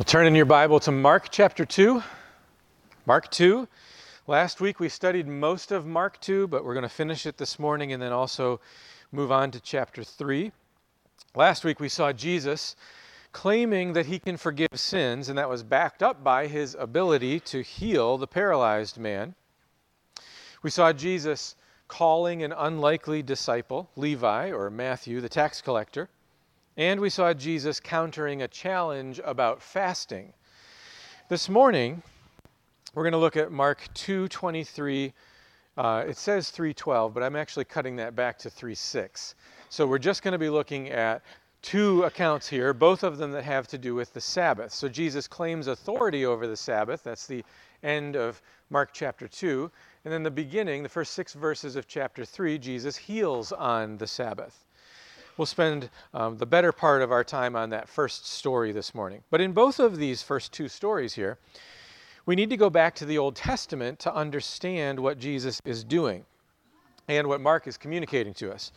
Well, turn in your Bible to Mark chapter 2. Mark 2. Last week we studied most of Mark 2, but we're going to finish it this morning and then also move on to chapter 3. Last week we saw Jesus claiming that he can forgive sins, and that was backed up by his ability to heal the paralyzed man. We saw Jesus calling an unlikely disciple, Levi or Matthew, the tax collector. And we saw Jesus countering a challenge about fasting. This morning, we're going to look at Mark 2:23. Uh, it says 3:12, but I'm actually cutting that back to 3:6. So we're just going to be looking at two accounts here, both of them that have to do with the Sabbath. So Jesus claims authority over the Sabbath. That's the end of Mark chapter 2. And then the beginning, the first six verses of chapter 3, Jesus heals on the Sabbath. We'll spend um, the better part of our time on that first story this morning. But in both of these first two stories here, we need to go back to the Old Testament to understand what Jesus is doing and what Mark is communicating to us.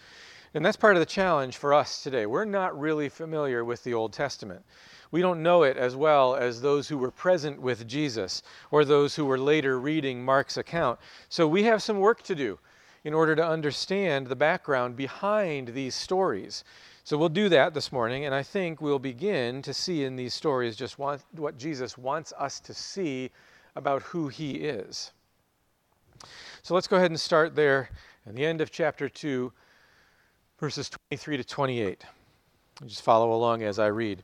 And that's part of the challenge for us today. We're not really familiar with the Old Testament. We don't know it as well as those who were present with Jesus or those who were later reading Mark's account. So we have some work to do in order to understand the background behind these stories. So we'll do that this morning, and I think we'll begin to see in these stories just what, Jesus wants us to see about who he is. So let's go ahead and start there at the end of chapter 2, verses 23 to 28. Just follow along as I read.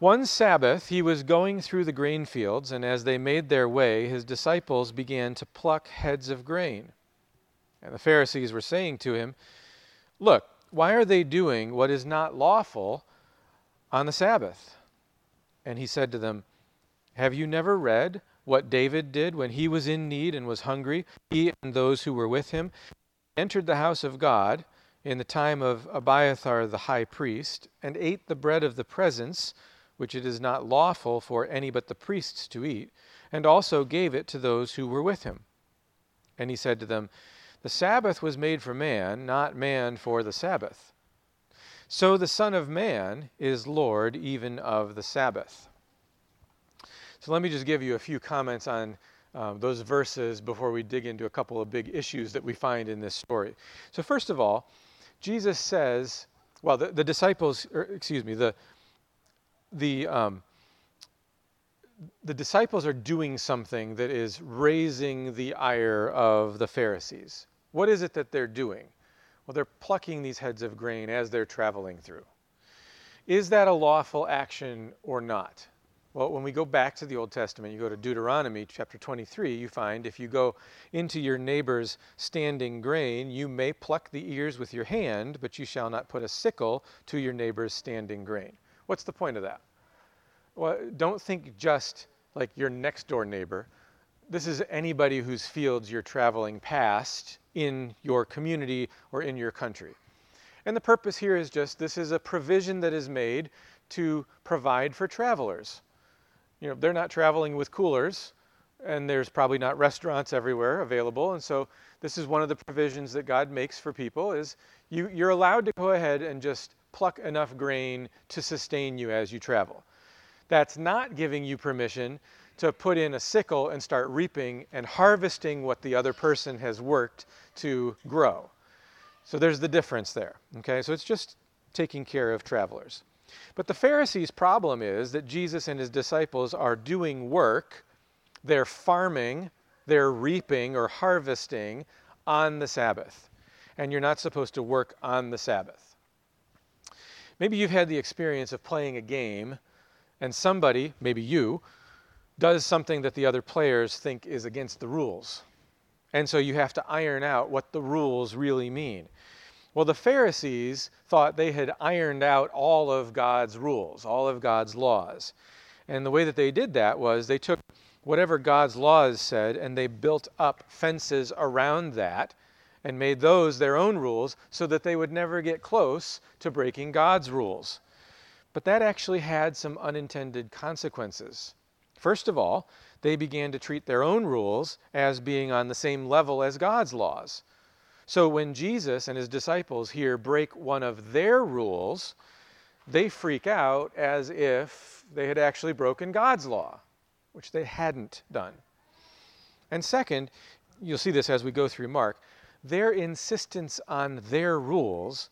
One Sabbath he was going through the grain fields, and as they made their way, his disciples began to pluck heads of grain. And the Pharisees were saying to him, Look, why are they doing what is not lawful on the Sabbath? And he said to them, Have you never read what David did when he was in need and was hungry, he and those who were with him? entered the house of God in the time of Abiathar the high priest, and ate the bread of the presence, which it is not lawful for any but the priests to eat, and also gave it to those who were with him. And he said to them, the Sabbath was made for man, not man for the Sabbath. So the Son of Man is Lord even of the Sabbath. So let me just give you a few comments on um, those verses before we dig into a couple of big issues that we find in this story. So, first of all, Jesus says, well, the, the disciples, or, excuse me, the, the, um, the disciples are doing something that is raising the ire of the Pharisees. What is it that they're doing? Well, they're plucking these heads of grain as they're traveling through. Is that a lawful action or not? Well, when we go back to the Old Testament, you go to Deuteronomy chapter 23, you find if you go into your neighbor's standing grain, you may pluck the ears with your hand, but you shall not put a sickle to your neighbor's standing grain. What's the point of that? Well, don't think just like your next door neighbor. This is anybody whose fields you're traveling past in your community or in your country. And the purpose here is just this is a provision that is made to provide for travelers. You know, they're not traveling with coolers, and there's probably not restaurants everywhere available. And so this is one of the provisions that God makes for people is you, you're allowed to go ahead and just pluck enough grain to sustain you as you travel. That's not giving you permission to put in a sickle and start reaping and harvesting what the other person has worked to grow. So there's the difference there. Okay, so it's just taking care of travelers. But the Pharisees' problem is that Jesus and his disciples are doing work, they're farming, they're reaping or harvesting on the Sabbath. And you're not supposed to work on the Sabbath. Maybe you've had the experience of playing a game and somebody, maybe you, does something that the other players think is against the rules. And so you have to iron out what the rules really mean. Well, the Pharisees thought they had ironed out all of God's rules, all of God's laws. And the way that they did that was they took whatever God's laws said and they built up fences around that and made those their own rules so that they would never get close to breaking God's rules. But that actually had some unintended consequences. First of all, they began to treat their own rules as being on the same level as God's laws. So when Jesus and his disciples here break one of their rules, they freak out as if they had actually broken God's law, which they hadn't done. And second, you'll see this as we go through Mark, their insistence on their rules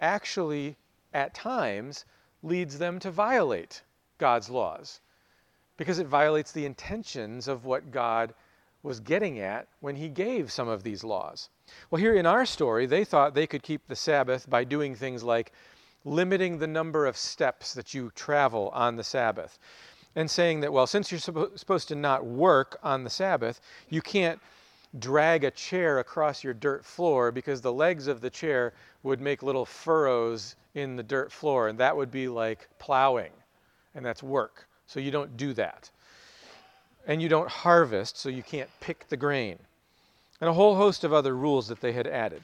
actually, at times, leads them to violate God's laws because it violates the intentions of what God was getting at when he gave some of these laws. Well, here in our story, they thought they could keep the Sabbath by doing things like limiting the number of steps that you travel on the Sabbath and saying that, well, since you're suppo- supposed to not work on the Sabbath, you can't drag a chair across your dirt floor because the legs of the chair would make little furrows in the dirt floor, and that would be like plowing, and that's work. So you don't do that. And you don't harvest, so you can't pick the grain. And a whole host of other rules that they had added.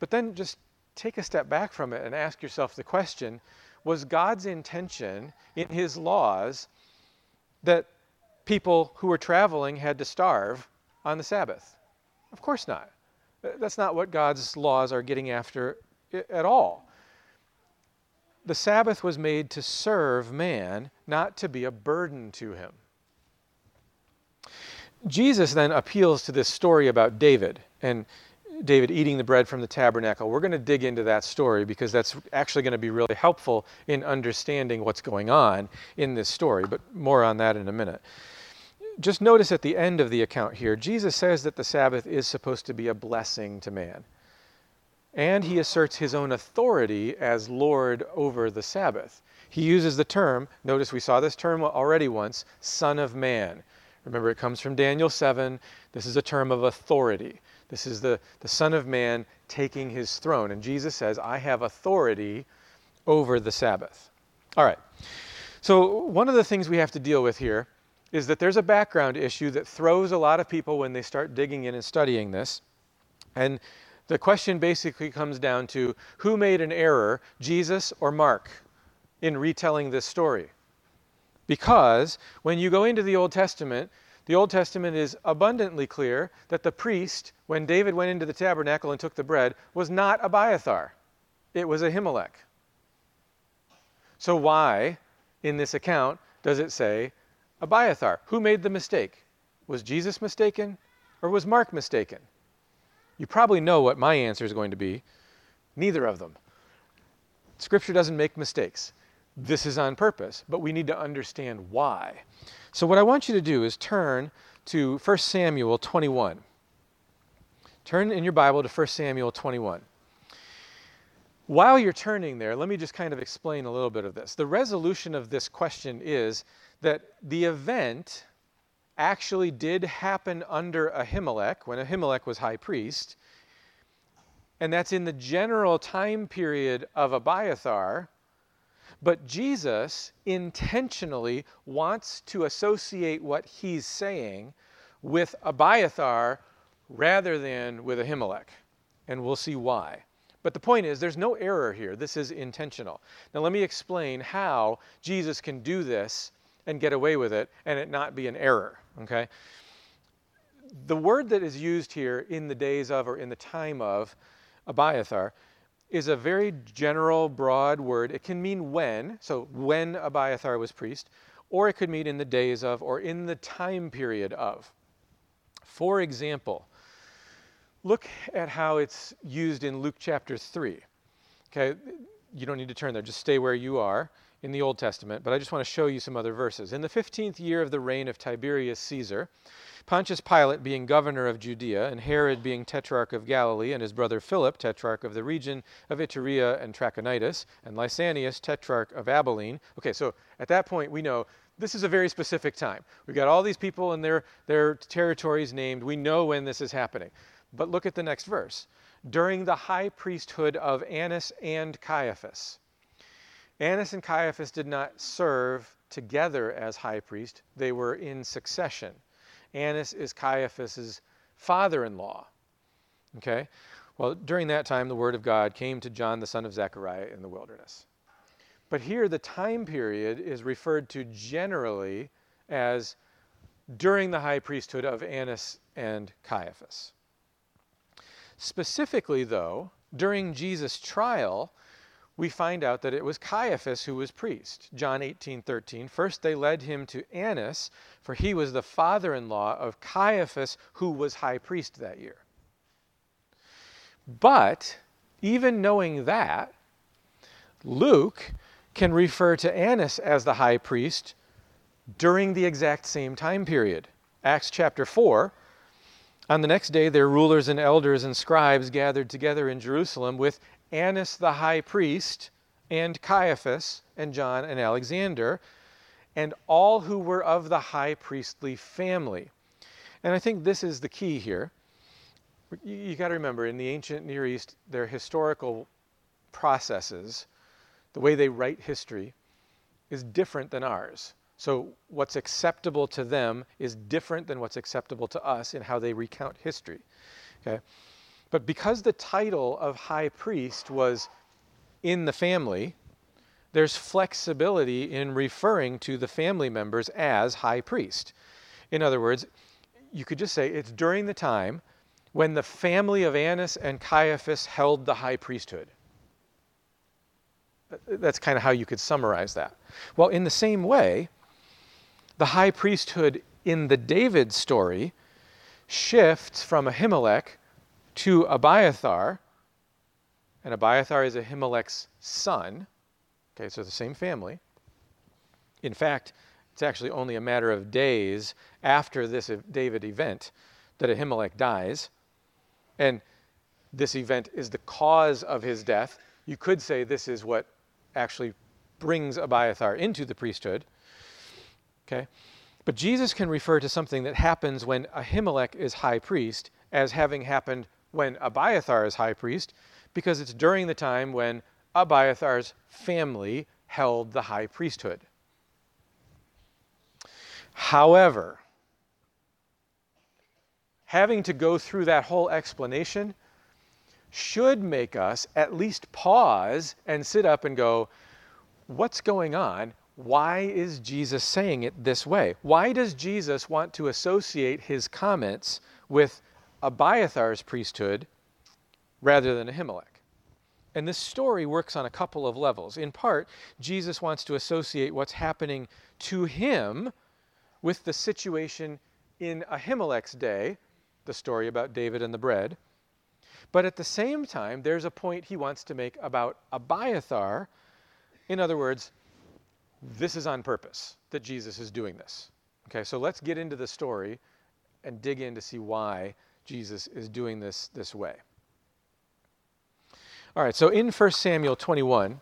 But then just take a step back from it and ask yourself the question was God's intention in his laws that people who were traveling had to starve on the Sabbath? Of course not. That's not what God's laws are getting after at all. The Sabbath was made to serve man, not to be a burden to him. Jesus then appeals to this story about David and David eating the bread from the tabernacle. We're going to dig into that story because that's actually going to be really helpful in understanding what's going on in this story, but more on that in a minute. Just notice at the end of the account here, Jesus says that the Sabbath is supposed to be a blessing to man. And he asserts his own authority as Lord over the Sabbath. He uses the term, notice we saw this term already once, Son of Man. Remember, it comes from Daniel 7. This is a term of authority. This is the, the Son of Man taking his throne. And Jesus says, I have authority over the Sabbath. All right. So, one of the things we have to deal with here is that there's a background issue that throws a lot of people when they start digging in and studying this. And the question basically comes down to who made an error, Jesus or Mark, in retelling this story? Because when you go into the Old Testament, the Old Testament is abundantly clear that the priest, when David went into the tabernacle and took the bread, was not Abiathar, it was Ahimelech. So, why, in this account, does it say Abiathar? Who made the mistake? Was Jesus mistaken or was Mark mistaken? You probably know what my answer is going to be. Neither of them. Scripture doesn't make mistakes. This is on purpose, but we need to understand why. So, what I want you to do is turn to 1 Samuel 21. Turn in your Bible to 1 Samuel 21. While you're turning there, let me just kind of explain a little bit of this. The resolution of this question is that the event actually did happen under Ahimelech, when Ahimelech was high priest, and that's in the general time period of Abiathar, but Jesus intentionally wants to associate what he's saying with Abiathar rather than with Ahimelech. And we'll see why. But the point is, there's no error here. This is intentional. Now, let me explain how Jesus can do this and get away with it and it not be an error. Okay? The word that is used here in the days of or in the time of Abiathar is a very general, broad word. It can mean when, so when Abiathar was priest, or it could mean in the days of or in the time period of. For example, look at how it's used in Luke chapter 3. Okay, you don't need to turn there, just stay where you are in the Old Testament, but I just want to show you some other verses. In the 15th year of the reign of Tiberius Caesar, Pontius Pilate being governor of Judea, and Herod being tetrarch of Galilee, and his brother Philip, tetrarch of the region of Iturea and Trachonitis, and Lysanias, tetrarch of Abilene. Okay, so at that point, we know this is a very specific time. We've got all these people and their, their territories named. We know when this is happening. But look at the next verse. During the high priesthood of Annas and Caiaphas. Annas and Caiaphas did not serve together as high priest, they were in succession. Annas is Caiaphas's father-in-law. Okay? Well, during that time, the word of God came to John, the son of Zechariah, in the wilderness. But here, the time period is referred to generally as during the high priesthood of Annas and Caiaphas. Specifically, though, during Jesus' trial, we find out that it was Caiaphas who was priest. John 18 13. First, they led him to Annas, for he was the father in law of Caiaphas, who was high priest that year. But, even knowing that, Luke can refer to Annas as the high priest during the exact same time period. Acts chapter 4. On the next day, their rulers and elders and scribes gathered together in Jerusalem with Annas the high priest, and Caiaphas, and John and Alexander, and all who were of the high priestly family. And I think this is the key here. You, you got to remember, in the ancient Near East, their historical processes, the way they write history, is different than ours. So, what's acceptable to them is different than what's acceptable to us in how they recount history. Okay? But because the title of high priest was in the family, there's flexibility in referring to the family members as high priest. In other words, you could just say it's during the time when the family of Annas and Caiaphas held the high priesthood. That's kind of how you could summarize that. Well, in the same way, the high priesthood in the David story shifts from Ahimelech to Abiathar, and Abiathar is Ahimelech's son. Okay, so the same family. In fact, it's actually only a matter of days after this David event that Ahimelech dies. And this event is the cause of his death. You could say this is what actually brings Abiathar into the priesthood. Okay? But Jesus can refer to something that happens when Ahimelech is high priest as having happened when Abiathar is high priest because it's during the time when Abiathar's family held the high priesthood. However, having to go through that whole explanation should make us at least pause and sit up and go, What's going on? Why is Jesus saying it this way? Why does Jesus want to associate his comments with Abiathar's priesthood rather than Ahimelech. And this story works on a couple of levels. In part, Jesus wants to associate what's happening to him with the situation in Ahimelech's day, the story about David and the bread. But at the same time, there's a point he wants to make about Abiathar. In other words, this is on purpose that Jesus is doing this. Okay, so let's get into the story and dig in to see why Jesus is doing this this way. All right, so in 1 Samuel 21,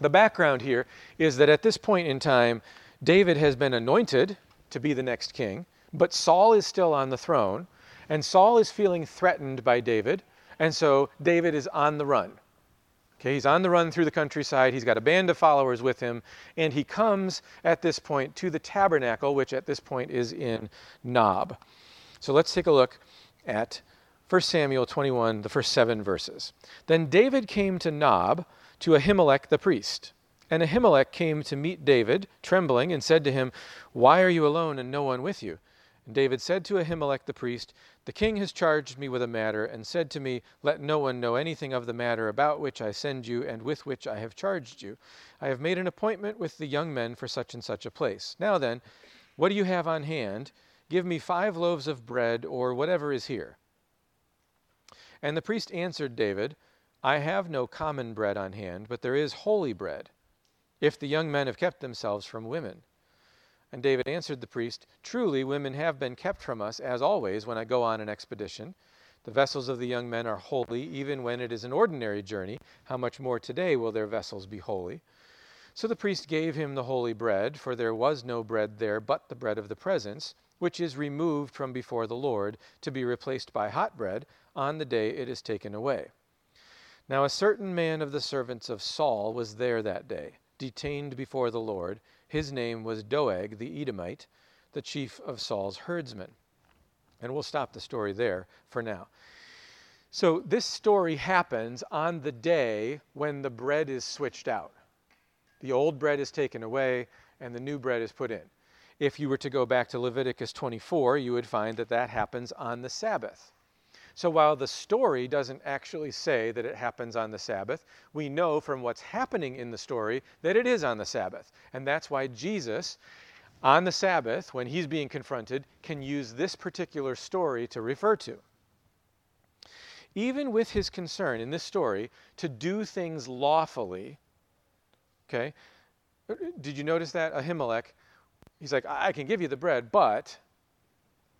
the background here is that at this point in time, David has been anointed to be the next king, but Saul is still on the throne, and Saul is feeling threatened by David, and so David is on the run. Okay, he's on the run through the countryside. He's got a band of followers with him, and he comes at this point to the tabernacle, which at this point is in Nob. So let's take a look at 1 Samuel 21, the first seven verses. Then David came to Nob to Ahimelech the priest. And Ahimelech came to meet David, trembling, and said to him, Why are you alone and no one with you? And David said to Ahimelech the priest, The king has charged me with a matter, and said to me, Let no one know anything of the matter about which I send you, and with which I have charged you. I have made an appointment with the young men for such and such a place. Now then, what do you have on hand? Give me five loaves of bread, or whatever is here. And the priest answered David, I have no common bread on hand, but there is holy bread, if the young men have kept themselves from women. And David answered the priest, Truly, women have been kept from us, as always, when I go on an expedition. The vessels of the young men are holy, even when it is an ordinary journey. How much more today will their vessels be holy? So the priest gave him the holy bread, for there was no bread there but the bread of the presence which is removed from before the Lord, to be replaced by hot bread on the day it is taken away. Now a certain man of the servants of Saul was there that day, detained before the Lord. His name was Doeg the Edomite, the chief of Saul's herdsmen. And we'll stop the story there for now. So this story happens on the day when the bread is switched out. The old bread is taken away and the new bread is put in. If you were to go back to Leviticus 24, you would find that that happens on the Sabbath. So while the story doesn't actually say that it happens on the Sabbath, we know from what's happening in the story that it is on the Sabbath. And that's why Jesus, on the Sabbath, when he's being confronted, can use this particular story to refer to. Even with his concern in this story to do things lawfully, okay, did you notice that? Ahimelech, he's like, I can give you the bread, but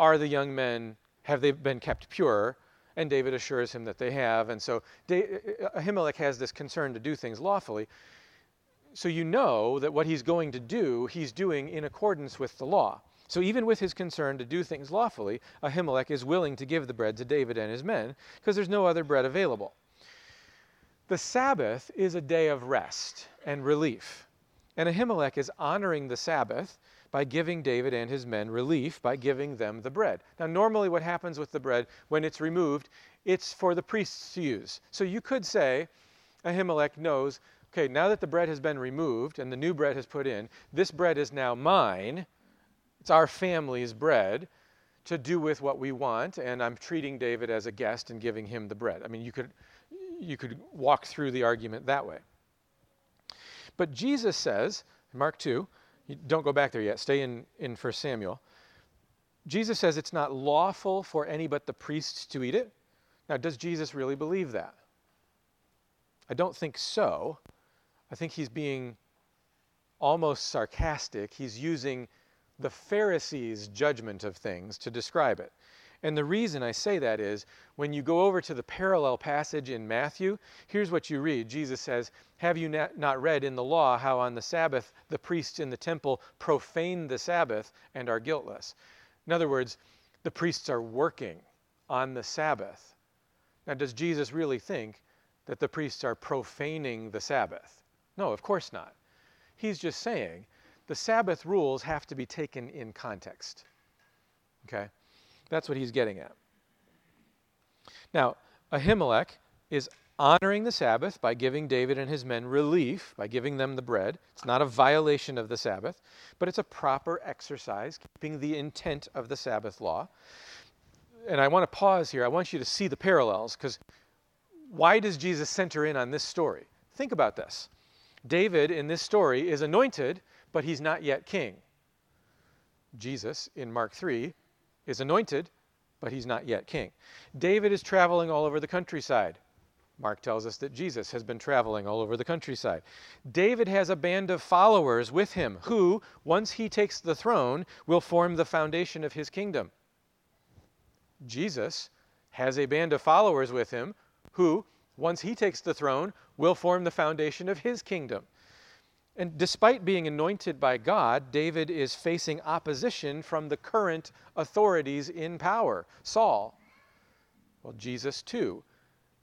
are the young men, have they been kept pure? And David assures him that they have. And so uh, uh, Ahimelech has this concern to do things lawfully. So you know that what he's going to do, he's doing in accordance with the law. So even with his concern to do things lawfully, Ahimelech is willing to give the bread to David and his men because there's no other bread available. The Sabbath is a day of rest and relief. And Ahimelech is honoring the Sabbath by giving David and his men relief by giving them the bread. Now, normally, what happens with the bread when it's removed, it's for the priests to use. So you could say, Ahimelech knows, okay, now that the bread has been removed and the new bread has put in, this bread is now mine. It's our family's bread to do with what we want, and I'm treating David as a guest and giving him the bread. I mean, you could, you could walk through the argument that way. But Jesus says, Mark 2, don't go back there yet, stay in, in 1 Samuel. Jesus says it's not lawful for any but the priests to eat it. Now, does Jesus really believe that? I don't think so. I think he's being almost sarcastic. He's using the Pharisees' judgment of things to describe it. And the reason I say that is when you go over to the parallel passage in Matthew, here's what you read. Jesus says, Have you not read in the law how on the Sabbath the priests in the temple profane the Sabbath and are guiltless? In other words, the priests are working on the Sabbath. Now, does Jesus really think that the priests are profaning the Sabbath? No, of course not. He's just saying the Sabbath rules have to be taken in context. Okay? That's what he's getting at. Now, Ahimelech is honoring the Sabbath by giving David and his men relief, by giving them the bread. It's not a violation of the Sabbath, but it's a proper exercise, keeping the intent of the Sabbath law. And I want to pause here. I want you to see the parallels because why does Jesus center in on this story? Think about this. David in this story is anointed, but he's not yet king. Jesus in Mark 3 is anointed, but he's not yet king. David is traveling all over the countryside. Mark tells us that Jesus has been traveling all over the countryside. David has a band of followers with him who, once he takes the throne, will form the foundation of his kingdom. Jesus has a band of followers with him who, once he takes the throne, will form the foundation of his kingdom. And despite being anointed by God, David is facing opposition from the current authorities in power, Saul. Well, Jesus, too,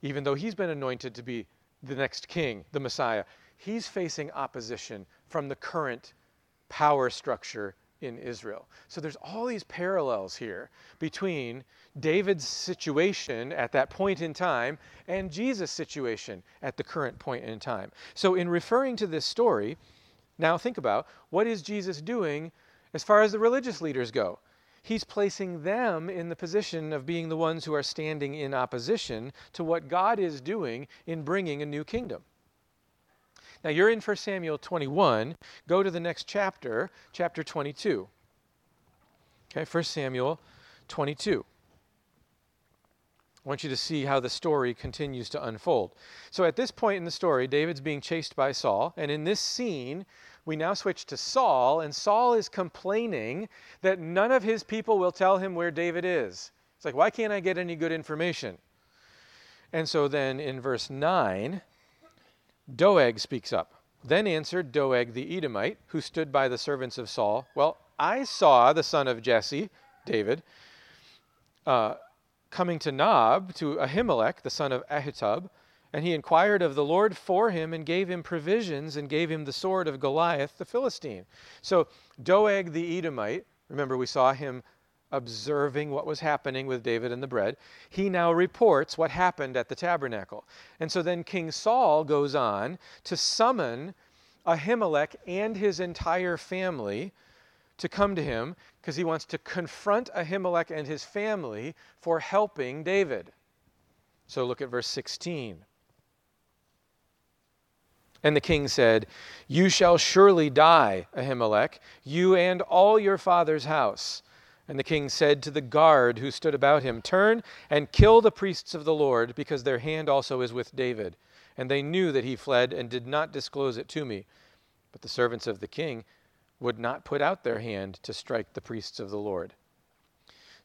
even though he's been anointed to be the next king, the Messiah, he's facing opposition from the current power structure in Israel. So there's all these parallels here between David's situation at that point in time and Jesus' situation at the current point in time. So in referring to this story, now think about what is Jesus doing as far as the religious leaders go? He's placing them in the position of being the ones who are standing in opposition to what God is doing in bringing a new kingdom. Now you're in 1 Samuel 21. Go to the next chapter, chapter 22. Okay, 1 Samuel 22. I want you to see how the story continues to unfold. So at this point in the story, David's being chased by Saul, and in this scene, we now switch to Saul, and Saul is complaining that none of his people will tell him where David is. It's like, why can't I get any good information? And so then in verse 9, Doeg speaks up. Then answered Doeg the Edomite, who stood by the servants of Saul, Well, I saw the son of Jesse, David, uh, coming to Nob, to Ahimelech, the son of Ahitub, and he inquired of the Lord for him and gave him provisions and gave him the sword of Goliath the Philistine. So Doeg the Edomite, remember we saw him observing what was happening with David and the bread, he now reports what happened at the tabernacle. And so then King Saul goes on to summon Ahimelech and his entire family to come to him because he wants to confront Ahimelech and his family for helping David. So look at verse 16. And the king said, You shall surely die, Ahimelech, you and all your father's house. And the king said to the guard who stood about him, Turn and kill the priests of the Lord, because their hand also is with David. And they knew that he fled and did not disclose it to me. But the servants of the king would not put out their hand to strike the priests of the Lord.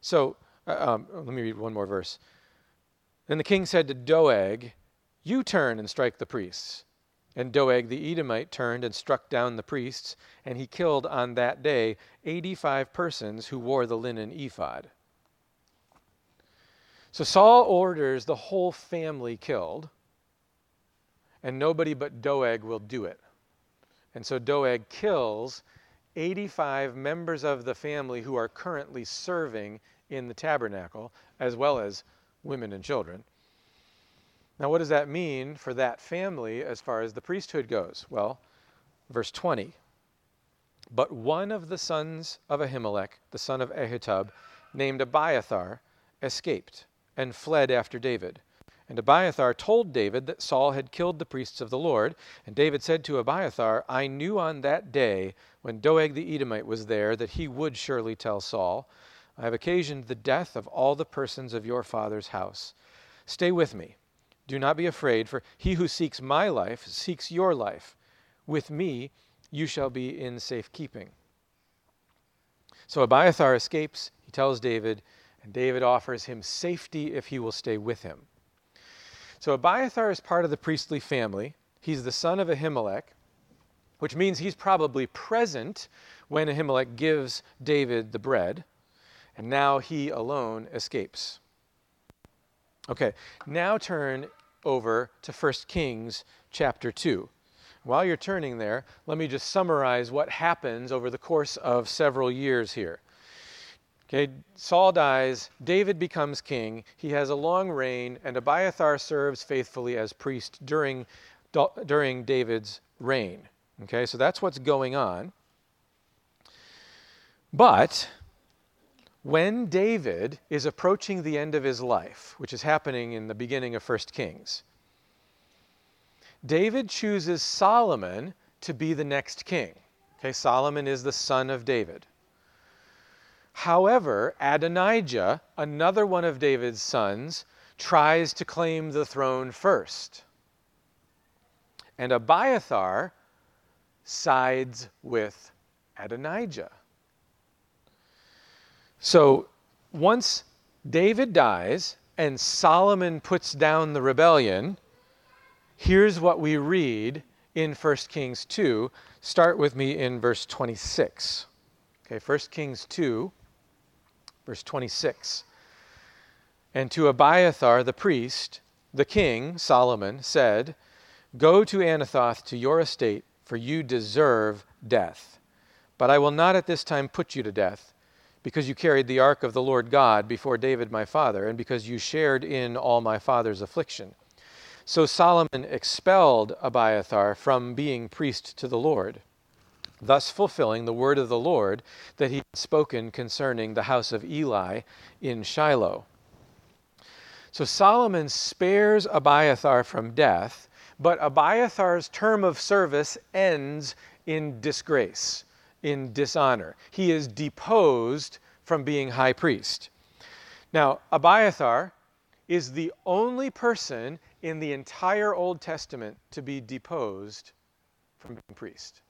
So, uh, um, let me read one more verse. Then the king said to Doeg, You turn and strike the priests. And Doeg the Edomite turned and struck down the priests, and he killed on that day 85 persons who wore the linen ephod. So Saul orders the whole family killed, and nobody but Doeg will do it. And so Doeg kills 85 members of the family who are currently serving in the tabernacle, as well as women and children. Now, what does that mean for that family as far as the priesthood goes? Well, verse 20. But one of the sons of Ahimelech, the son of Ahitub, named Abiathar, escaped and fled after David. And Abiathar told David that Saul had killed the priests of the Lord. And David said to Abiathar, I knew on that day when Doeg the Edomite was there that he would surely tell Saul, I have occasioned the death of all the persons of your father's house. Stay with me do not be afraid, for he who seeks my life seeks your life. With me you shall be in safekeeping. So Abiathar escapes, he tells David, and David offers him safety if he will stay with him. So Abiathar is part of the priestly family. He's the son of Ahimelech, which means he's probably present when Ahimelech gives David the bread, and now he alone escapes. Okay, now turn over to 1 Kings chapter 2. While you're turning there, let me just summarize what happens over the course of several years here. Okay, Saul dies, David becomes king, he has a long reign, and Abiathar serves faithfully as priest during, during David's reign. Okay, so that's what's going on. But when David is approaching the end of his life, which is happening in the beginning of 1 Kings, David chooses Solomon to be the next king. Okay, Solomon is the son of David. However, Adonijah, another one of David's sons, tries to claim the throne first. And Abiathar sides with Adonijah. So once David dies and Solomon puts down the rebellion, here's what we read in 1 Kings 2. Start with me in verse 26. Okay, 1 Kings 2, verse 26. And to Abiathar the priest, the king, Solomon, said, Go to Anathoth to your estate, for you deserve death. But I will not at this time put you to death because you carried the ark of the Lord God before David my father, and because you shared in all my father's affliction. So Solomon expelled Abiathar from being priest to the Lord, thus fulfilling the word of the Lord that he had spoken concerning the house of Eli in Shiloh. So Solomon spares Abiathar from death, but Abiathar's term of service ends in disgrace in dishonor. He is deposed from being high priest. Now, Abiathar is the only person in the entire Old Testament to be deposed from being priest.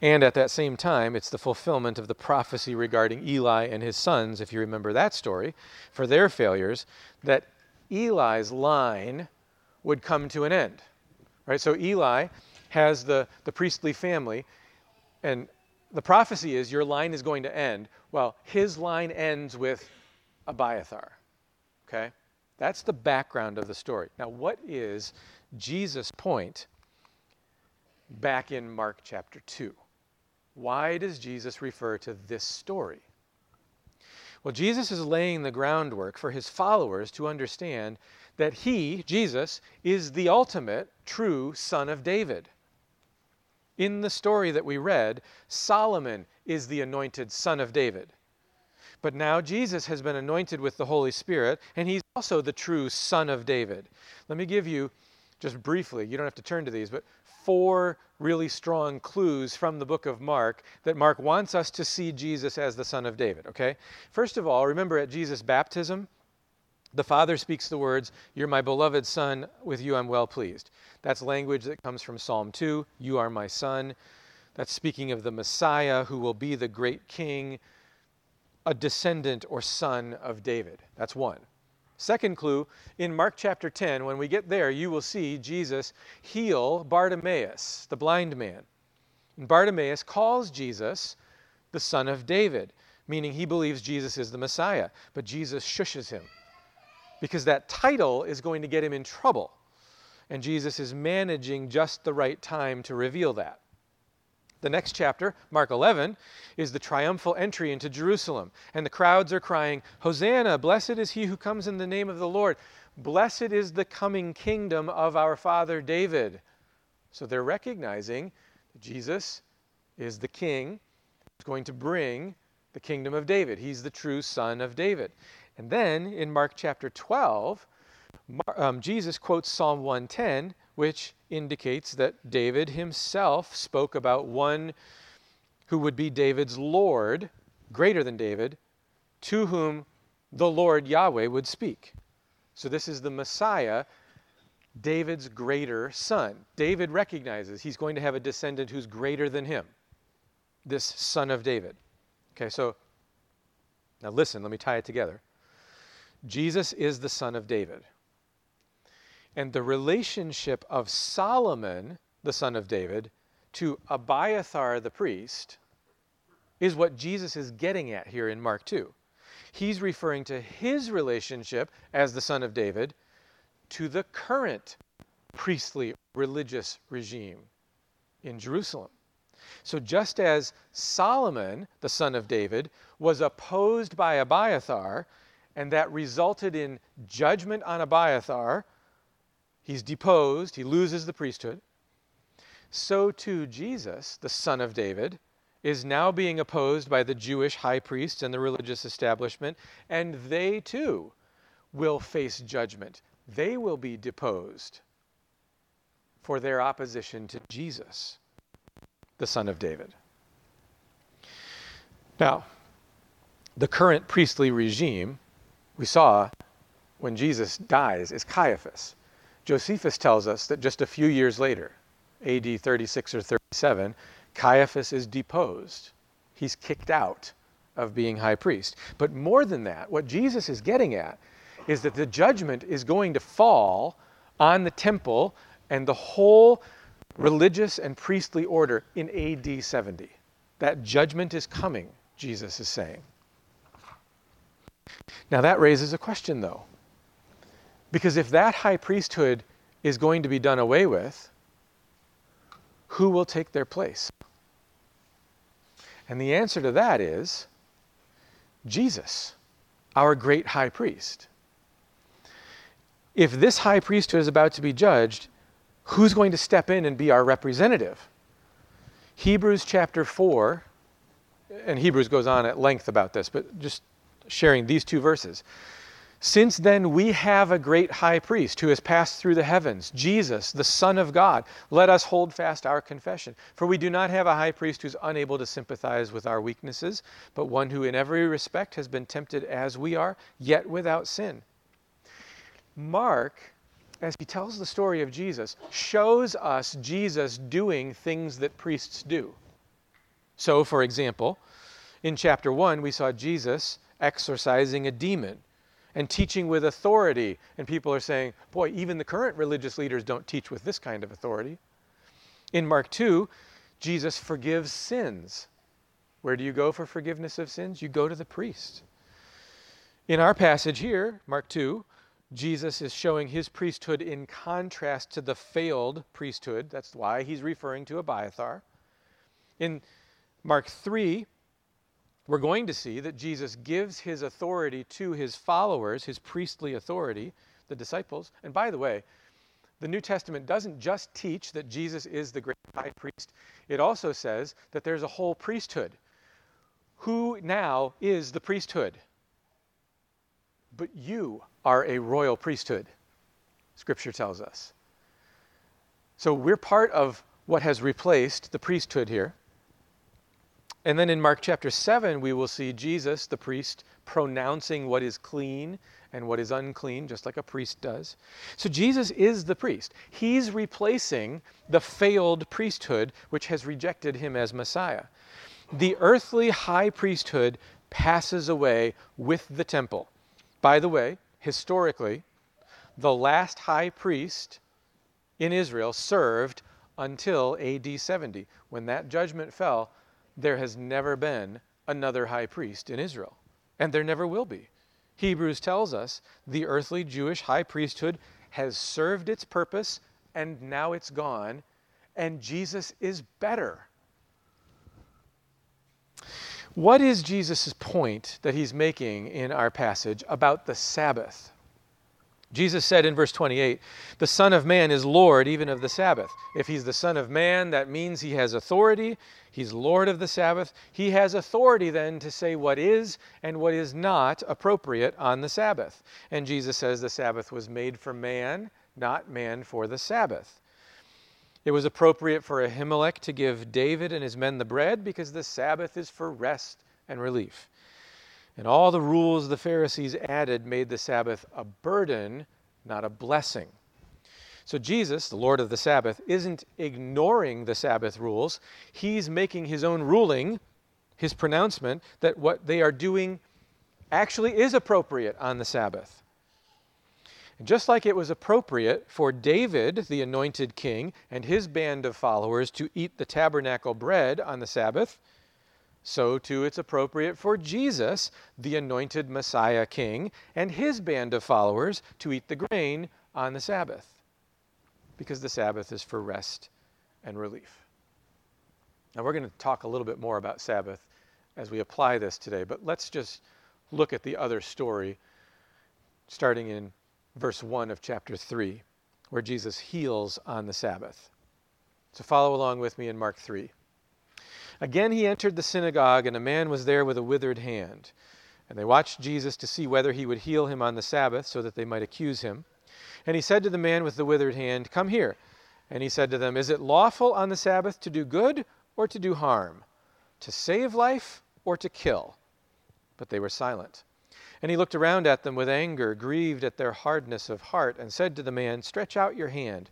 And at that same time, it's the fulfillment of the prophecy regarding Eli and his sons, if you remember that story, for their failures, that Eli's line would come to an end. Right? So Eli has the, the priestly family, and the prophecy is your line is going to end. Well, his line ends with Abiathar. Okay? That's the background of the story. Now, what is Jesus' point back in Mark chapter 2? Why does Jesus refer to this story? Well, Jesus is laying the groundwork for his followers to understand that he, Jesus, is the ultimate true son of David. In the story that we read, Solomon is the anointed son of David. But now Jesus has been anointed with the Holy Spirit, and he's also the true son of David. Let me give you, just briefly, you don't have to turn to these, but four really strong clues from the book of Mark that Mark wants us to see Jesus as the son of David, okay? First of all, remember at Jesus' baptism, the Father speaks the words, You're my beloved Son, with you I'm well pleased. That's language that comes from Psalm 2, You are my Son. That's speaking of the Messiah who will be the great king, a descendant or son of David. That's one. Second clue, in Mark chapter 10, when we get there, you will see Jesus heal Bartimaeus, the blind man. And Bartimaeus calls Jesus the son of David, meaning he believes Jesus is the Messiah. But Jesus shushes him because that title is going to get him in trouble. And Jesus is managing just the right time to reveal that. The next chapter, Mark 11, is the triumphal entry into Jerusalem. And the crowds are crying, Hosanna, blessed is he who comes in the name of the Lord. Blessed is the coming kingdom of our father David. So they're recognizing that Jesus is the king who's going to bring the kingdom of David. He's the true son of David. And then in Mark chapter 12, um, Jesus quotes Psalm 110, which indicates that David himself spoke about one who would be David's Lord, greater than David, to whom the Lord Yahweh would speak. So this is the Messiah, David's greater son. David recognizes he's going to have a descendant who's greater than him, this son of David. Okay, so now listen, let me tie it together. Jesus is the son of David. And the relationship of Solomon, the son of David, to Abiathar the priest is what Jesus is getting at here in Mark 2. He's referring to his relationship as the son of David to the current priestly religious regime in Jerusalem. So, just as Solomon, the son of David, was opposed by Abiathar and that resulted in judgment on Abiathar. He's deposed, he loses the priesthood. So too, Jesus, the son of David, is now being opposed by the Jewish high priests and the religious establishment, and they too will face judgment. They will be deposed for their opposition to Jesus, the son of David. Now, the current priestly regime we saw when Jesus dies is Caiaphas. Josephus tells us that just a few years later, AD 36 or 37, Caiaphas is deposed. He's kicked out of being high priest. But more than that, what Jesus is getting at is that the judgment is going to fall on the temple and the whole religious and priestly order in AD 70. That judgment is coming, Jesus is saying. Now, that raises a question, though. Because if that high priesthood is going to be done away with, who will take their place? And the answer to that is Jesus, our great high priest. If this high priesthood is about to be judged, who's going to step in and be our representative? Hebrews chapter 4, and Hebrews goes on at length about this, but just sharing these two verses. Since then we have a great high priest who has passed through the heavens, Jesus, the Son of God. Let us hold fast our confession. For we do not have a high priest who's unable to sympathize with our weaknesses, but one who in every respect has been tempted as we are, yet without sin. Mark, as he tells the story of Jesus, shows us Jesus doing things that priests do. So, for example, in chapter 1, we saw Jesus exorcising a demon and teaching with authority. And people are saying, boy, even the current religious leaders don't teach with this kind of authority. In Mark 2, Jesus forgives sins. Where do you go for forgiveness of sins? You go to the priest. In our passage here, Mark 2, Jesus is showing his priesthood in contrast to the failed priesthood. That's why he's referring to Abiathar. In Mark 3, we're going to see that Jesus gives his authority to his followers, his priestly authority, the disciples. And by the way, the New Testament doesn't just teach that Jesus is the great high priest, it also says that there's a whole priesthood. Who now is the priesthood? But you are a royal priesthood, Scripture tells us. So we're part of what has replaced the priesthood here. And then in Mark chapter 7, we will see Jesus, the priest, pronouncing what is clean and what is unclean, just like a priest does. So Jesus is the priest. He's replacing the failed priesthood which has rejected him as Messiah. The earthly high priesthood passes away with the temple. By the way, historically, the last high priest in Israel served until AD 70. When that judgment fell, there has never been another high priest in Israel, and there never will be. Hebrews tells us the earthly Jewish high priesthood has served its purpose and now it's gone, and Jesus is better. What is Jesus' point that he's making in our passage about the Sabbath? Jesus said in verse 28, The Son of Man is Lord even of the Sabbath. If he's the Son of Man, that means he has authority. He's Lord of the Sabbath. He has authority then to say what is and what is not appropriate on the Sabbath. And Jesus says the Sabbath was made for man, not man for the Sabbath. It was appropriate for Ahimelech to give David and his men the bread because the Sabbath is for rest and relief. And all the rules the Pharisees added made the Sabbath a burden, not a blessing. So Jesus, the Lord of the Sabbath, isn't ignoring the Sabbath rules. He's making his own ruling, his pronouncement, that what they are doing actually is appropriate on the Sabbath. And just like it was appropriate for David, the anointed king, and his band of followers to eat the tabernacle bread on the Sabbath, so too it's appropriate for Jesus, the anointed Messiah King, and his band of followers to eat the grain on the Sabbath, because the Sabbath is for rest and relief. Now, we're going to talk a little bit more about Sabbath as we apply this today, but let's just look at the other story starting in verse 1 of chapter 3, where Jesus heals on the Sabbath. So follow along with me in Mark 3. Again he entered the synagogue, and a man was there with a withered hand. And they watched Jesus to see whether he would heal him on the Sabbath, so that they might accuse him. And he said to the man with the withered hand, Come here. And he said to them, Is it lawful on the Sabbath to do good or to do harm? To save life or to kill? But they were silent. And he looked around at them with anger, grieved at their hardness of heart, and said to the man, Stretch out your hand.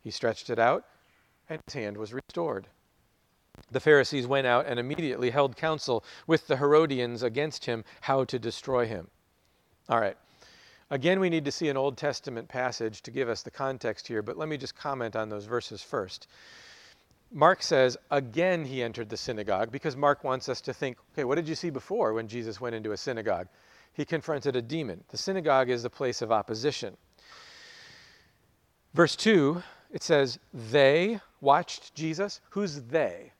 He stretched it out, and his hand was restored. The Pharisees went out and immediately held counsel with the Herodians against him how to destroy him. All right. Again, we need to see an Old Testament passage to give us the context here, but let me just comment on those verses first. Mark says, again he entered the synagogue, because Mark wants us to think, okay, what did you see before when Jesus went into a synagogue? He confronted a demon. The synagogue is the place of opposition. Verse 2, it says, they watched Jesus. Who's they?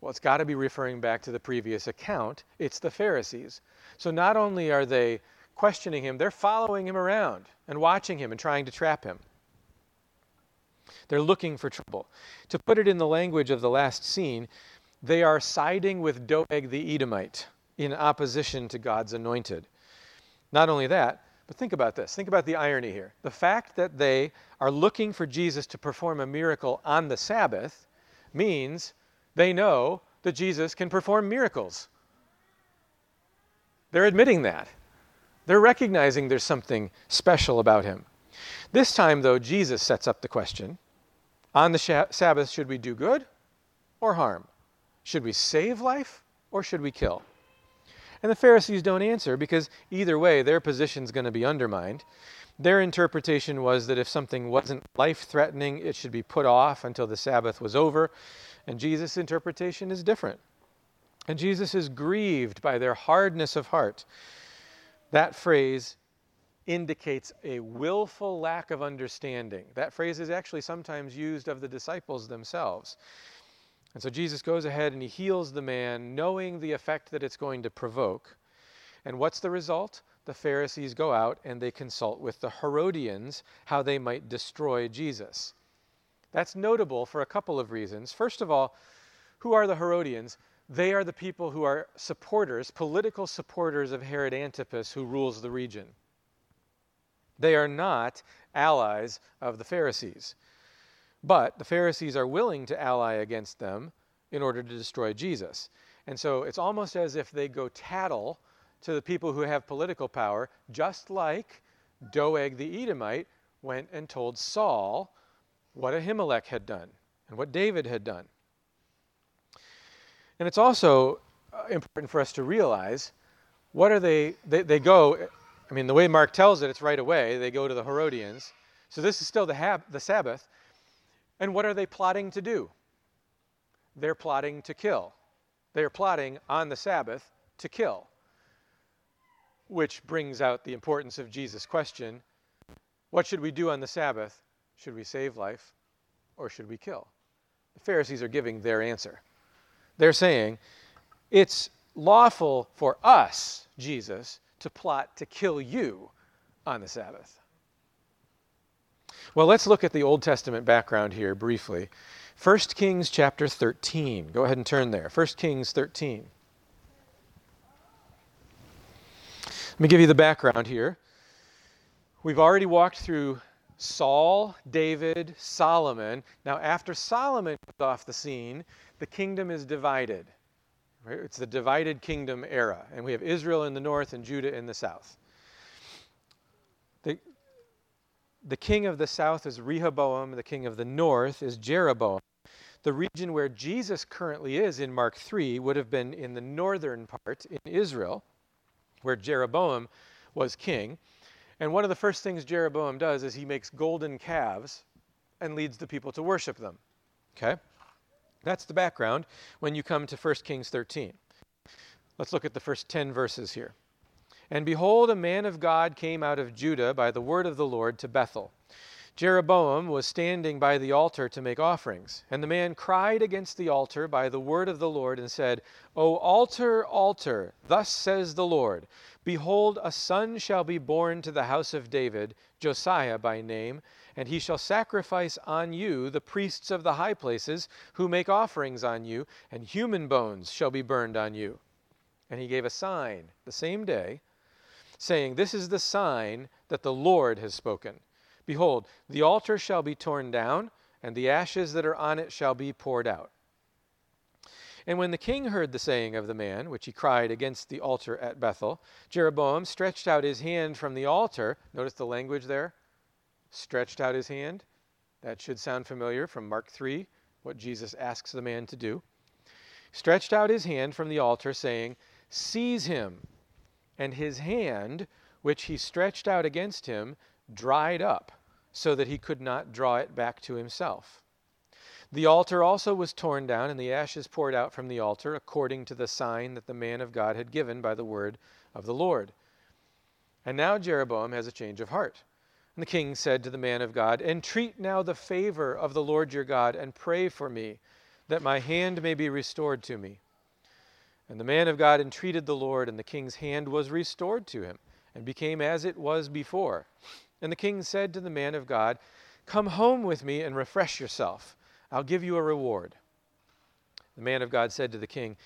Well, it's got to be referring back to the previous account. It's the Pharisees. So not only are they questioning him, they're following him around and watching him and trying to trap him. They're looking for trouble. To put it in the language of the last scene, they are siding with Doeg the Edomite in opposition to God's anointed. Not only that, but think about this. Think about the irony here. The fact that they are looking for Jesus to perform a miracle on the Sabbath means they know that Jesus can perform miracles. They're admitting that. They're recognizing there's something special about him. This time, though, Jesus sets up the question on the Sabbath, should we do good or harm? Should we save life or should we kill? And the Pharisees don't answer because either way, their position's going to be undermined. Their interpretation was that if something wasn't life threatening, it should be put off until the Sabbath was over. And Jesus' interpretation is different. And Jesus is grieved by their hardness of heart. That phrase indicates a willful lack of understanding. That phrase is actually sometimes used of the disciples themselves. And so Jesus goes ahead and he heals the man, knowing the effect that it's going to provoke. And what's the result? The Pharisees go out and they consult with the Herodians how they might destroy Jesus. That's notable for a couple of reasons. First of all, who are the Herodians? They are the people who are supporters, political supporters of Herod Antipas, who rules the region. They are not allies of the Pharisees. But the Pharisees are willing to ally against them in order to destroy Jesus. And so it's almost as if they go tattle to the people who have political power, just like Doeg the Edomite went and told Saul what Ahimelech had done and what David had done. And it's also uh, important for us to realize what are they, they, they go, I mean, the way Mark tells it, it's right away. They go to the Herodians. So this is still the, hab- the Sabbath. And what are they plotting to do? They're plotting to kill. They're plotting on the Sabbath to kill. Which brings out the importance of Jesus' question What should we do on the Sabbath? Should we save life or should we kill? The Pharisees are giving their answer. They're saying, It's lawful for us, Jesus, to plot to kill you on the Sabbath. Well, let's look at the Old Testament background here briefly. 1 Kings chapter 13. Go ahead and turn there. 1 Kings 13. Let me give you the background here. We've already walked through Saul, David, Solomon. Now, after Solomon comes off the scene, the kingdom is divided. Right? It's the divided kingdom era. And we have Israel in the north and Judah in the south. The, the king of the south is Rehoboam, the king of the north is Jeroboam. The region where Jesus currently is in Mark 3 would have been in the northern part in Israel, where Jeroboam was king. And one of the first things Jeroboam does is he makes golden calves and leads the people to worship them. Okay? That's the background when you come to 1 Kings 13. Let's look at the first 10 verses here. And behold, a man of God came out of Judah by the word of the Lord to Bethel. Jeroboam was standing by the altar to make offerings. And the man cried against the altar by the word of the Lord and said, O altar, altar, thus says the Lord Behold, a son shall be born to the house of David, Josiah by name and he shall sacrifice on you the priests of the high places who make offerings on you, and human bones shall be burned on you. And he gave a sign the same day, saying, This is the sign that the Lord has spoken. Behold, the altar shall be torn down, and the ashes that are on it shall be poured out. And when the king heard the saying of the man, which he cried against the altar at Bethel, Jeroboam stretched out his hand from the altar. Notice the language there stretched out his hand. That should sound familiar from Mark 3, what Jesus asks the man to do. Stretched out his hand from the altar, saying, Seize him. And his hand, which he stretched out against him, dried up, so that he could not draw it back to himself. The altar also was torn down, and the ashes poured out from the altar, according to the sign that the man of God had given by the word of the Lord. And now Jeroboam has a change of heart. And the king said to the man of God, Entreat now the favor of the Lord your God, and pray for me, that my hand may be restored to me. And the man of God entreated the Lord, and the king's hand was restored to him, and became as it was before. And the king said to the man of God, Come home with me and refresh yourself. I'll give you a reward. The man of God said to the king,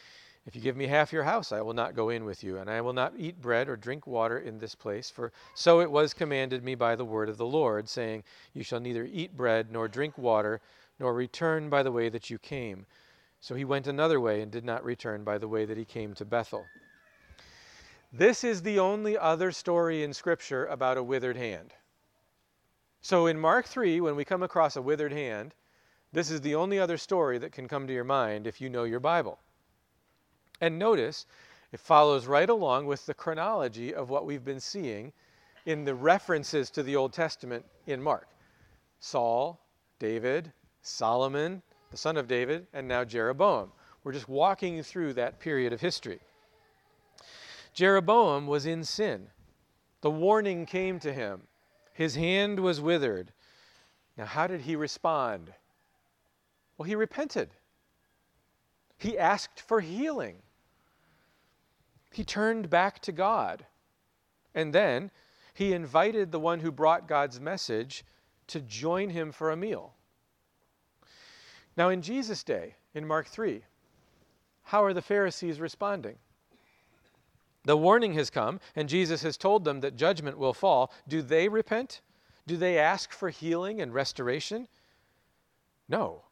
if you give me half your house, I will not go in with you, and I will not eat bread or drink water in this place. For so it was commanded me by the word of the Lord, saying, You shall neither eat bread nor drink water, nor return by the way that you came. So he went another way and did not return by the way that he came to Bethel. This is the only other story in Scripture about a withered hand. So in Mark 3, when we come across a withered hand, this is the only other story that can come to your mind if you know your Bible. And notice it follows right along with the chronology of what we've been seeing in the references to the Old Testament in Mark Saul, David, Solomon, the son of David, and now Jeroboam. We're just walking through that period of history. Jeroboam was in sin. The warning came to him. His hand was withered. Now, how did he respond? Well, he repented. He asked for healing. He turned back to God. And then he invited the one who brought God's message to join him for a meal. Now, in Jesus' day, in Mark 3, how are the Pharisees responding? The warning has come, and Jesus has told them that judgment will fall. Do they repent? Do they ask for healing and restoration? No.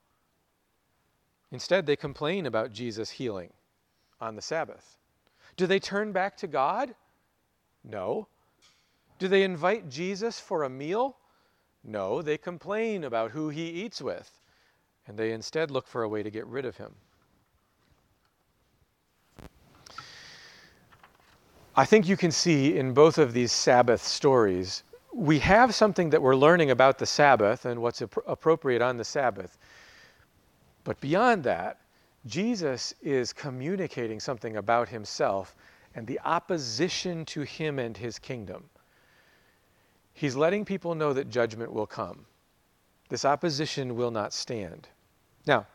Instead, they complain about Jesus healing on the Sabbath. Do they turn back to God? No. Do they invite Jesus for a meal? No, they complain about who he eats with, and they instead look for a way to get rid of him. I think you can see in both of these Sabbath stories, we have something that we're learning about the Sabbath and what's ap- appropriate on the Sabbath. But beyond that, Jesus is communicating something about himself and the opposition to him and his kingdom. He's letting people know that judgment will come. This opposition will not stand. Now,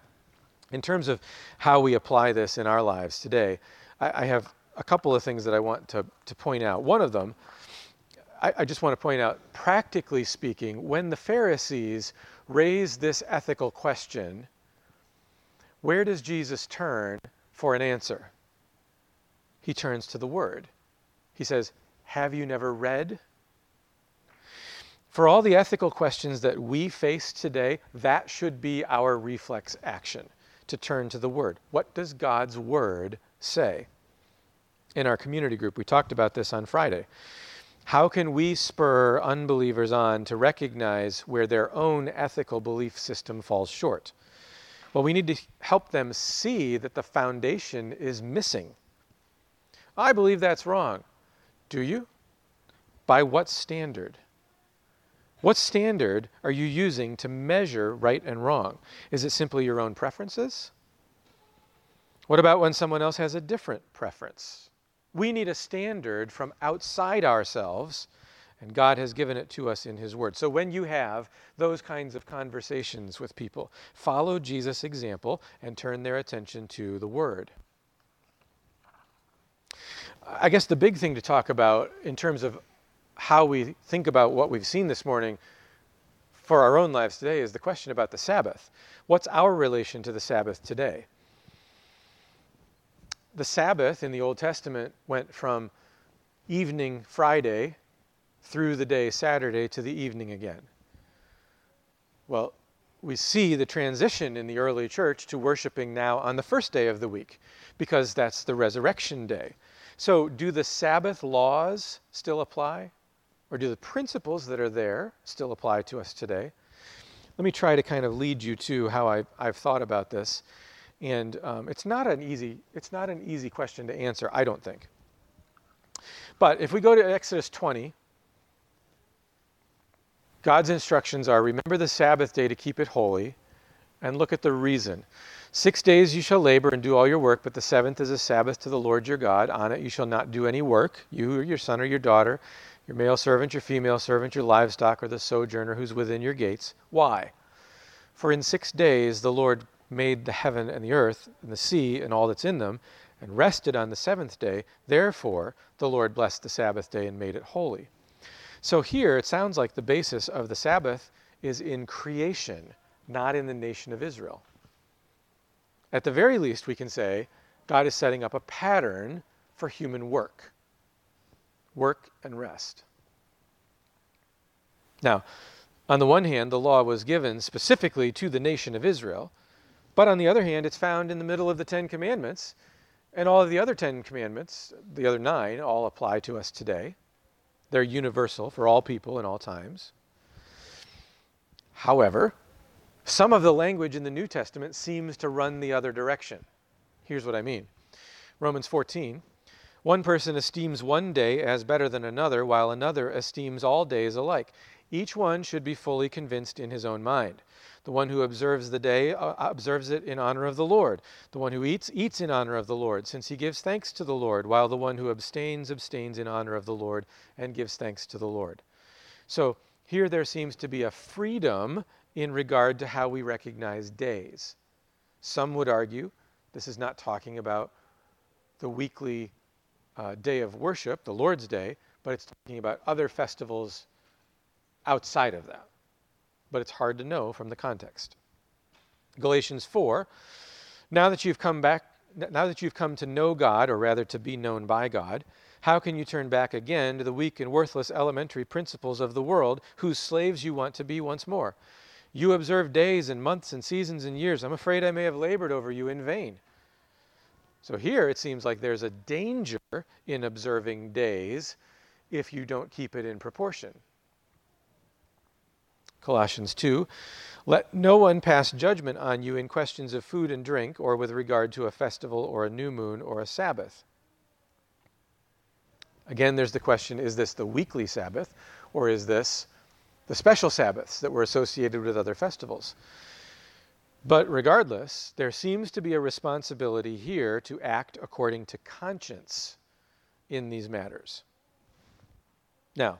in terms of how we apply this in our lives today, I, I have a couple of things that I want to, to point out. One of them, I, I just want to point out, practically speaking, when the Pharisees raise this ethical question, where does Jesus turn for an answer? He turns to the Word. He says, Have you never read? For all the ethical questions that we face today, that should be our reflex action to turn to the Word. What does God's Word say? In our community group. We talked about this on Friday. How can we spur unbelievers on to recognize where their own ethical belief system falls short? Well, we need to help them see that the foundation is missing. I believe that's wrong. Do you? By what standard? What standard are you using to measure right and wrong? Is it simply your own preferences? What about when someone else has a different preference? We need a standard from outside ourselves, and God has given it to us in His Word. So when you have those kinds of conversations with people, follow Jesus' example and turn their attention to the Word. I guess the big thing to talk about in terms of how we think about what we've seen this morning for our own lives today is the question about the Sabbath. What's our relation to the Sabbath today? The Sabbath in the Old Testament went from evening Friday through the day Saturday to the evening again. Well, we see the transition in the early church to worshiping now on the first day of the week because that's the resurrection day. So, do the Sabbath laws still apply? Or do the principles that are there still apply to us today? Let me try to kind of lead you to how I've, I've thought about this. And um, it's not an easy it's not an easy question to answer, I don't think. But if we go to Exodus 20, God's instructions are remember the Sabbath day to keep it holy, and look at the reason. Six days you shall labor and do all your work, but the seventh is a Sabbath to the Lord your God. On it you shall not do any work, you or your son or your daughter, your male servant, your female servant, your livestock, or the sojourner who's within your gates. Why? For in six days the Lord made the heaven and the earth and the sea and all that's in them, and rested on the seventh day. Therefore, the Lord blessed the Sabbath day and made it holy. So here it sounds like the basis of the Sabbath is in creation, not in the nation of Israel. At the very least, we can say God is setting up a pattern for human work work and rest. Now, on the one hand, the law was given specifically to the nation of Israel. But on the other hand, it's found in the middle of the Ten Commandments, and all of the other Ten Commandments, the other nine, all apply to us today. They're universal for all people in all times. However, some of the language in the New Testament seems to run the other direction. Here's what I mean Romans 14. One person esteems one day as better than another, while another esteems all days alike. Each one should be fully convinced in his own mind. The one who observes the day uh, observes it in honor of the Lord. The one who eats, eats in honor of the Lord, since he gives thanks to the Lord, while the one who abstains, abstains in honor of the Lord and gives thanks to the Lord. So here there seems to be a freedom in regard to how we recognize days. Some would argue this is not talking about the weekly uh, day of worship, the Lord's Day, but it's talking about other festivals outside of that but it's hard to know from the context. Galatians 4 Now that you've come back, now that you've come to know God, or rather to be known by God, how can you turn back again to the weak and worthless elementary principles of the world, whose slaves you want to be once more? You observe days and months and seasons and years. I'm afraid I may have labored over you in vain. So here it seems like there's a danger in observing days if you don't keep it in proportion. Colossians 2 Let no one pass judgment on you in questions of food and drink, or with regard to a festival, or a new moon, or a Sabbath. Again, there's the question is this the weekly Sabbath, or is this the special Sabbaths that were associated with other festivals? But regardless, there seems to be a responsibility here to act according to conscience in these matters. Now,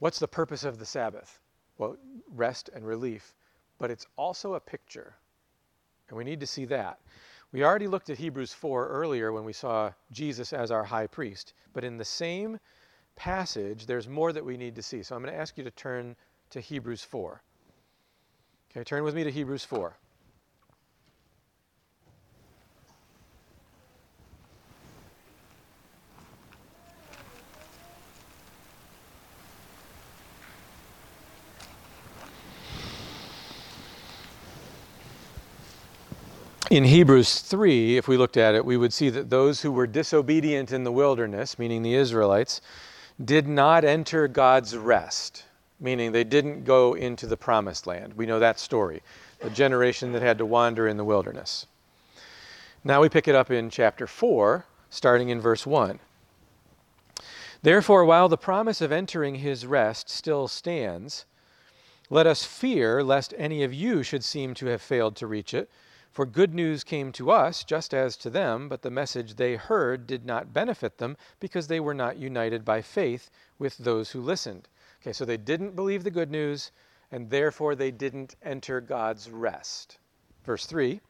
what's the purpose of the Sabbath? Well, rest and relief, but it's also a picture. And we need to see that. We already looked at Hebrews 4 earlier when we saw Jesus as our high priest, but in the same passage, there's more that we need to see. So I'm going to ask you to turn to Hebrews 4. Okay, turn with me to Hebrews 4. In Hebrews 3, if we looked at it, we would see that those who were disobedient in the wilderness, meaning the Israelites, did not enter God's rest meaning they didn't go into the promised land. We know that story, the generation that had to wander in the wilderness. Now we pick it up in chapter 4, starting in verse 1. Therefore, while the promise of entering his rest still stands, let us fear lest any of you should seem to have failed to reach it. For good news came to us, just as to them, but the message they heard did not benefit them, because they were not united by faith with those who listened. Okay, so they didn't believe the good news, and therefore they didn't enter God's rest. Verse 3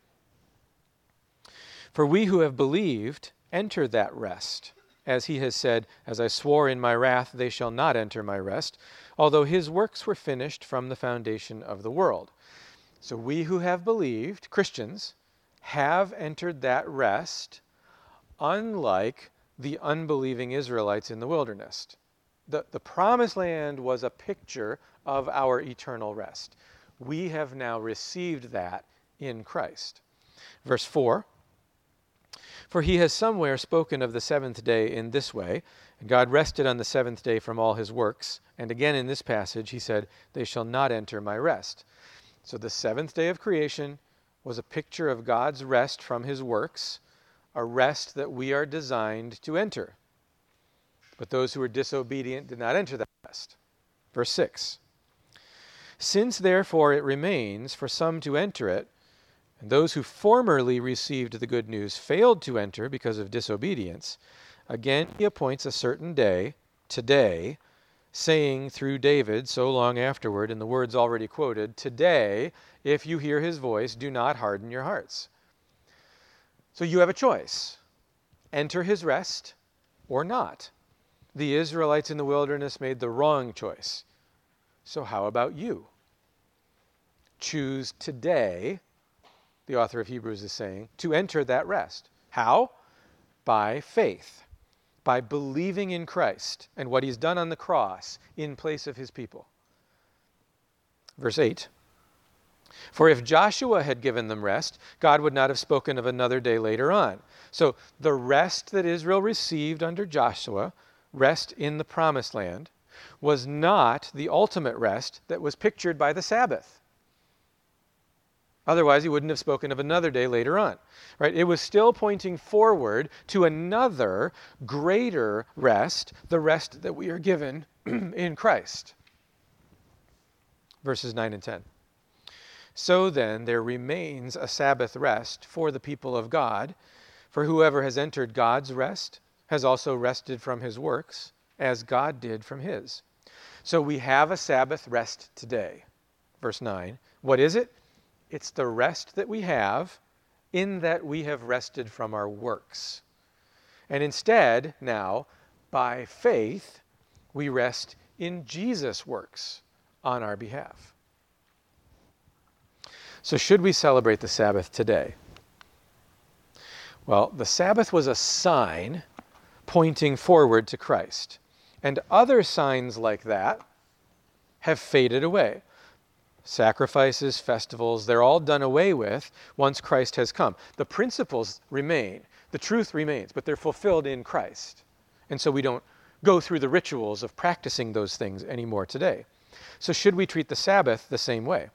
For we who have believed enter that rest. As he has said, As I swore in my wrath, they shall not enter my rest, although his works were finished from the foundation of the world. So we who have believed, Christians, have entered that rest, unlike the unbelieving Israelites in the wilderness the, the promised land was a picture of our eternal rest. We have now received that in Christ. Verse 4 For he has somewhere spoken of the seventh day in this way, and God rested on the seventh day from all his works. And again in this passage, he said, They shall not enter my rest. So the seventh day of creation was a picture of God's rest from his works, a rest that we are designed to enter. But those who were disobedient did not enter that rest. Verse 6 Since therefore it remains for some to enter it, and those who formerly received the good news failed to enter because of disobedience, again he appoints a certain day, today, saying through David so long afterward, in the words already quoted, Today, if you hear his voice, do not harden your hearts. So you have a choice enter his rest or not the Israelites in the wilderness made the wrong choice. So, how about you? Choose today, the author of Hebrews is saying, to enter that rest. How? By faith, by believing in Christ and what he's done on the cross in place of his people. Verse 8 For if Joshua had given them rest, God would not have spoken of another day later on. So, the rest that Israel received under Joshua rest in the promised land, was not the ultimate rest that was pictured by the Sabbath. Otherwise, he wouldn't have spoken of another day later on. Right? It was still pointing forward to another greater rest, the rest that we are given in Christ. Verses 9 and 10. So then, there remains a Sabbath rest for the people of God. For whoever has entered God's rest has also rested from his works, as God did from his. So we have a Sabbath rest today. Verse 9. What is it? It's the rest that we have in that we have rested from our works. And instead, now, by faith, we rest in Jesus' works on our behalf. So, should we celebrate the Sabbath today? Well, the Sabbath was a sign pointing forward to Christ. And other signs like that have faded away. Sacrifices, festivals, they're all done away with once Christ has come. The principles remain, the truth remains, but they're fulfilled in Christ. And so we don't go through the rituals of practicing those things anymore today. So, should we treat the Sabbath the same way?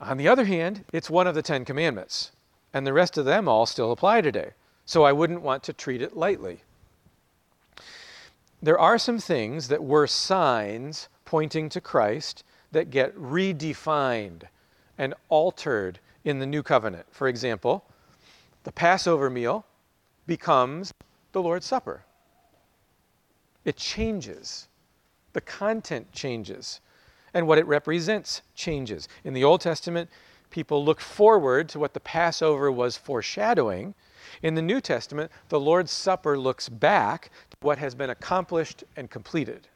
On the other hand, it's one of the Ten Commandments, and the rest of them all still apply today. So, I wouldn't want to treat it lightly. There are some things that were signs pointing to Christ that get redefined and altered in the new covenant. For example, the Passover meal becomes the Lord's Supper. It changes. The content changes. And what it represents changes. In the Old Testament, people look forward to what the Passover was foreshadowing. In the New Testament, the Lord's Supper looks back to what has been accomplished and completed.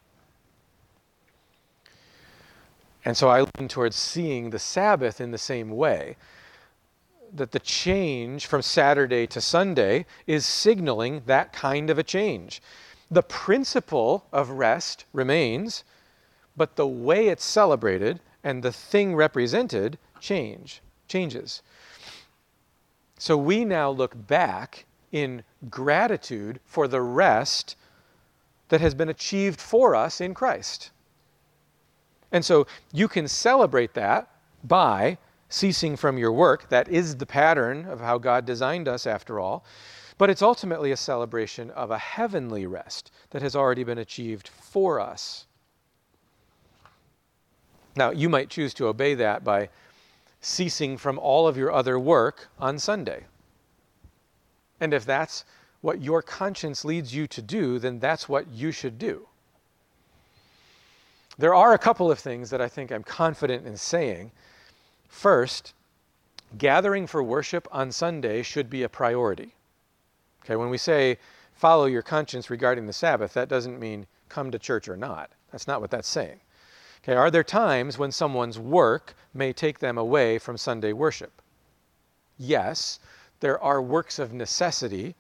And so I lean towards seeing the Sabbath in the same way. That the change from Saturday to Sunday is signaling that kind of a change. The principle of rest remains, but the way it's celebrated and the thing represented change, changes. So we now look back in gratitude for the rest that has been achieved for us in Christ. And so you can celebrate that by ceasing from your work. That is the pattern of how God designed us, after all. But it's ultimately a celebration of a heavenly rest that has already been achieved for us. Now, you might choose to obey that by ceasing from all of your other work on Sunday. And if that's what your conscience leads you to do, then that's what you should do. There are a couple of things that I think I'm confident in saying. First, gathering for worship on Sunday should be a priority. Okay, when we say follow your conscience regarding the Sabbath, that doesn't mean come to church or not. That's not what that's saying. Okay, are there times when someone's work may take them away from Sunday worship? Yes, there are works of necessity.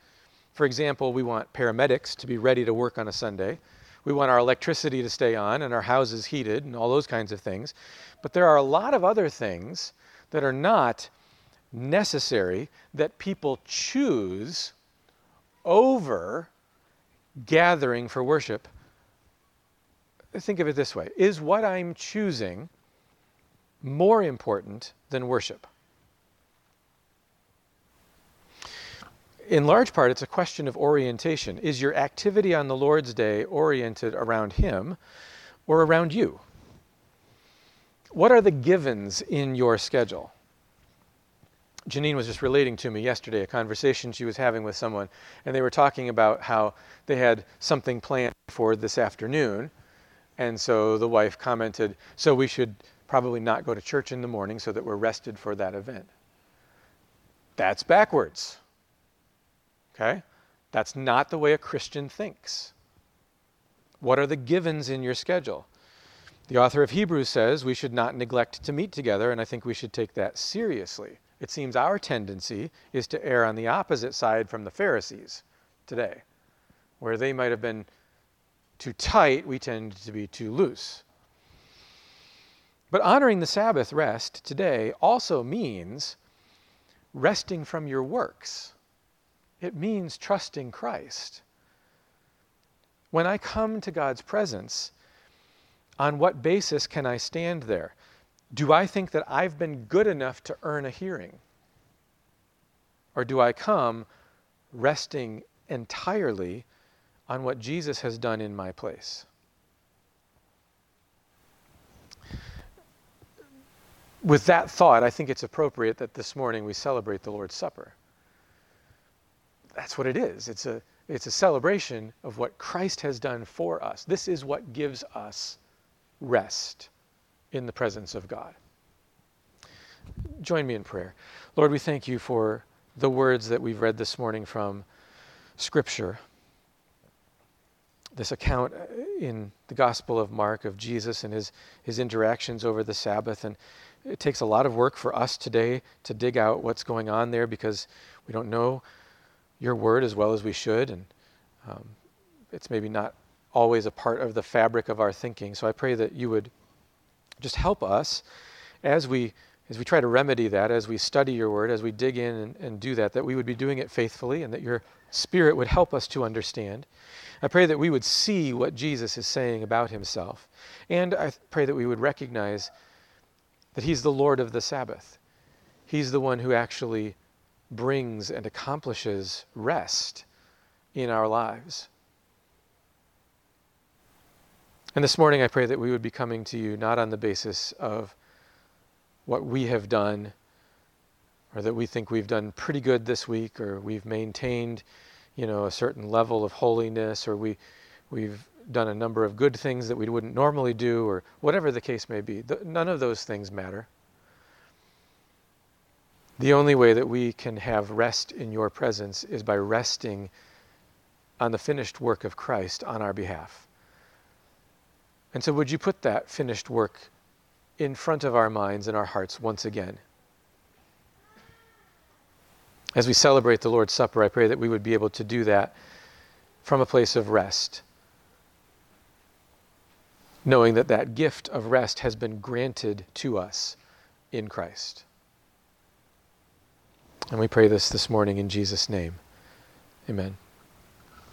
For example, we want paramedics to be ready to work on a Sunday. We want our electricity to stay on and our houses heated and all those kinds of things. But there are a lot of other things that are not necessary that people choose over gathering for worship. Think of it this way Is what I'm choosing more important than worship? In large part, it's a question of orientation. Is your activity on the Lord's Day oriented around Him or around you? What are the givens in your schedule? Janine was just relating to me yesterday a conversation she was having with someone, and they were talking about how they had something planned for this afternoon. And so the wife commented, So we should probably not go to church in the morning so that we're rested for that event. That's backwards. Okay? That's not the way a Christian thinks. What are the givens in your schedule? The author of Hebrews says we should not neglect to meet together, and I think we should take that seriously. It seems our tendency is to err on the opposite side from the Pharisees today. Where they might have been too tight, we tend to be too loose. But honoring the Sabbath rest today also means resting from your works. It means trusting Christ. When I come to God's presence, on what basis can I stand there? Do I think that I've been good enough to earn a hearing? Or do I come resting entirely on what Jesus has done in my place? With that thought, I think it's appropriate that this morning we celebrate the Lord's Supper that's what it is. It's a, it's a celebration of what Christ has done for us. This is what gives us rest in the presence of God. Join me in prayer. Lord, we thank you for the words that we've read this morning from Scripture. This account uh, in the Gospel of Mark of Jesus and his, his interactions over the Sabbath. And it takes a lot of work for us today to dig out what's going on there because We don't know your word as well as we should, and um, it's maybe not always a part of the fabric of our thinking. So I pray that you would just help us as we as we try to remedy that, as we study your word, as we dig in and, and do that, that we would be doing it faithfully and that your spirit would help us to understand. I pray that we would see what Jesus is saying about himself. And I pray that we would recognize that he's the Lord of the Sabbath. He's the one who actually brings and accomplishes rest in our lives. And this morning, I pray that we would be coming to you not on the basis of what we have done, or that we think we've done pretty good this week, or we've maintained, you know, a certain level of holiness, or we, we've done a number of good things that we wouldn't normally do, or whatever the case may be. None of those things matter. The only way that we can have rest in your presence is by resting on the finished work of Christ on our behalf. And so, would you put that finished work in front of our minds and our hearts once again? As we celebrate the Lord's Supper, I pray that we would be able to do that from a place of rest, knowing that that gift of rest has been granted to us in Christ. And we pray this this morning in Jesus' name. Amen.